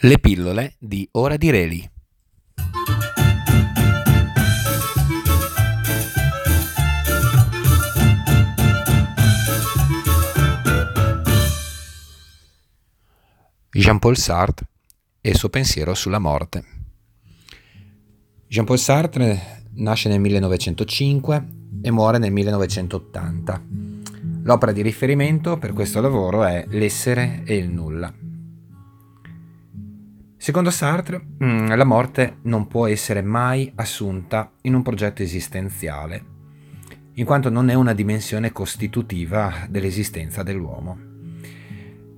Le pillole di Ora di Reli. Jean-Paul Sartre e il suo pensiero sulla morte. Jean-Paul Sartre nasce nel 1905 e muore nel 1980. L'opera di riferimento per questo lavoro è L'essere e il nulla. Secondo Sartre, mm, la morte non può essere mai assunta in un progetto esistenziale, in quanto non è una dimensione costitutiva dell'esistenza dell'uomo.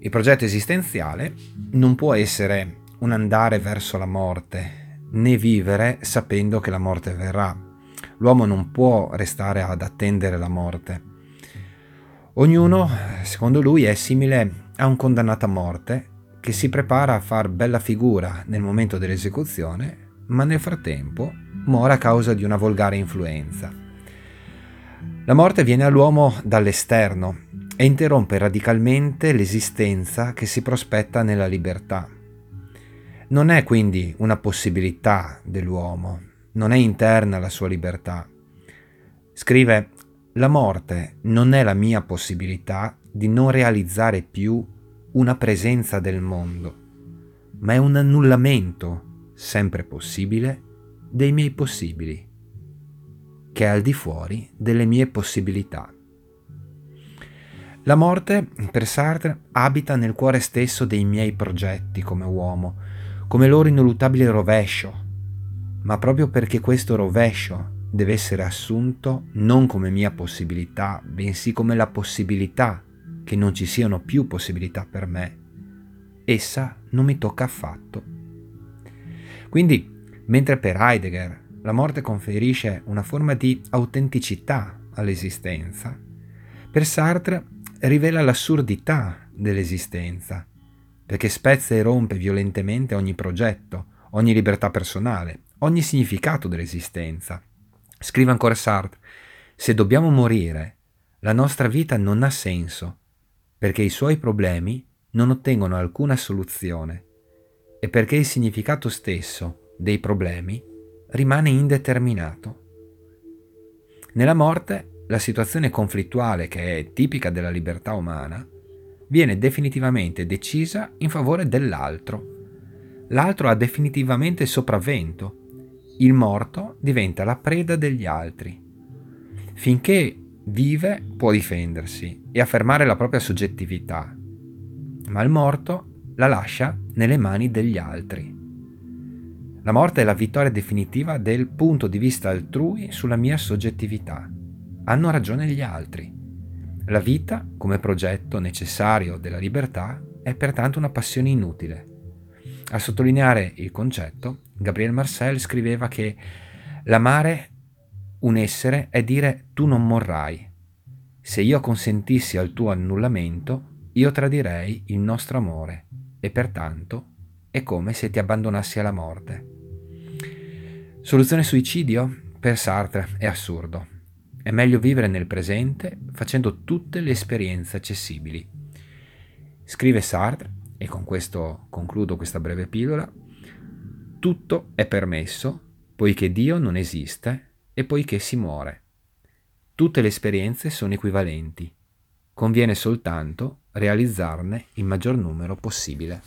Il progetto esistenziale non può essere un andare verso la morte, né vivere sapendo che la morte verrà. L'uomo non può restare ad attendere la morte. Ognuno, secondo lui, è simile a un condannato a morte che si prepara a far bella figura nel momento dell'esecuzione, ma nel frattempo muore a causa di una volgare influenza. La morte viene all'uomo dall'esterno e interrompe radicalmente l'esistenza che si prospetta nella libertà. Non è quindi una possibilità dell'uomo, non è interna la sua libertà. Scrive, la morte non è la mia possibilità di non realizzare più una presenza del mondo, ma è un annullamento sempre possibile dei miei possibili, che è al di fuori delle mie possibilità. La morte, per Sartre, abita nel cuore stesso dei miei progetti come uomo, come loro ineluttabile rovescio, ma proprio perché questo rovescio deve essere assunto non come mia possibilità, bensì come la possibilità che non ci siano più possibilità per me, essa non mi tocca affatto. Quindi, mentre per Heidegger la morte conferisce una forma di autenticità all'esistenza, per Sartre rivela l'assurdità dell'esistenza, perché spezza e rompe violentemente ogni progetto, ogni libertà personale, ogni significato dell'esistenza. Scrive ancora Sartre, se dobbiamo morire, la nostra vita non ha senso perché i suoi problemi non ottengono alcuna soluzione e perché il significato stesso dei problemi rimane indeterminato. Nella morte, la situazione conflittuale che è tipica della libertà umana viene definitivamente decisa in favore dell'altro. L'altro ha definitivamente sopravvento. Il morto diventa la preda degli altri. Finché vive può difendersi e affermare la propria soggettività, ma il morto la lascia nelle mani degli altri. La morte è la vittoria definitiva del punto di vista altrui sulla mia soggettività. Hanno ragione gli altri. La vita, come progetto necessario della libertà, è pertanto una passione inutile. A sottolineare il concetto, Gabriel Marcel scriveva che l'amare un essere è dire tu non morrai. Se io consentissi al tuo annullamento, io tradirei il nostro amore e pertanto è come se ti abbandonassi alla morte. Soluzione suicidio? Per Sartre è assurdo. È meglio vivere nel presente facendo tutte le esperienze accessibili. Scrive Sartre, e con questo concludo questa breve pillola, tutto è permesso poiché Dio non esiste e poiché si muore. Tutte le esperienze sono equivalenti. Conviene soltanto realizzarne il maggior numero possibile.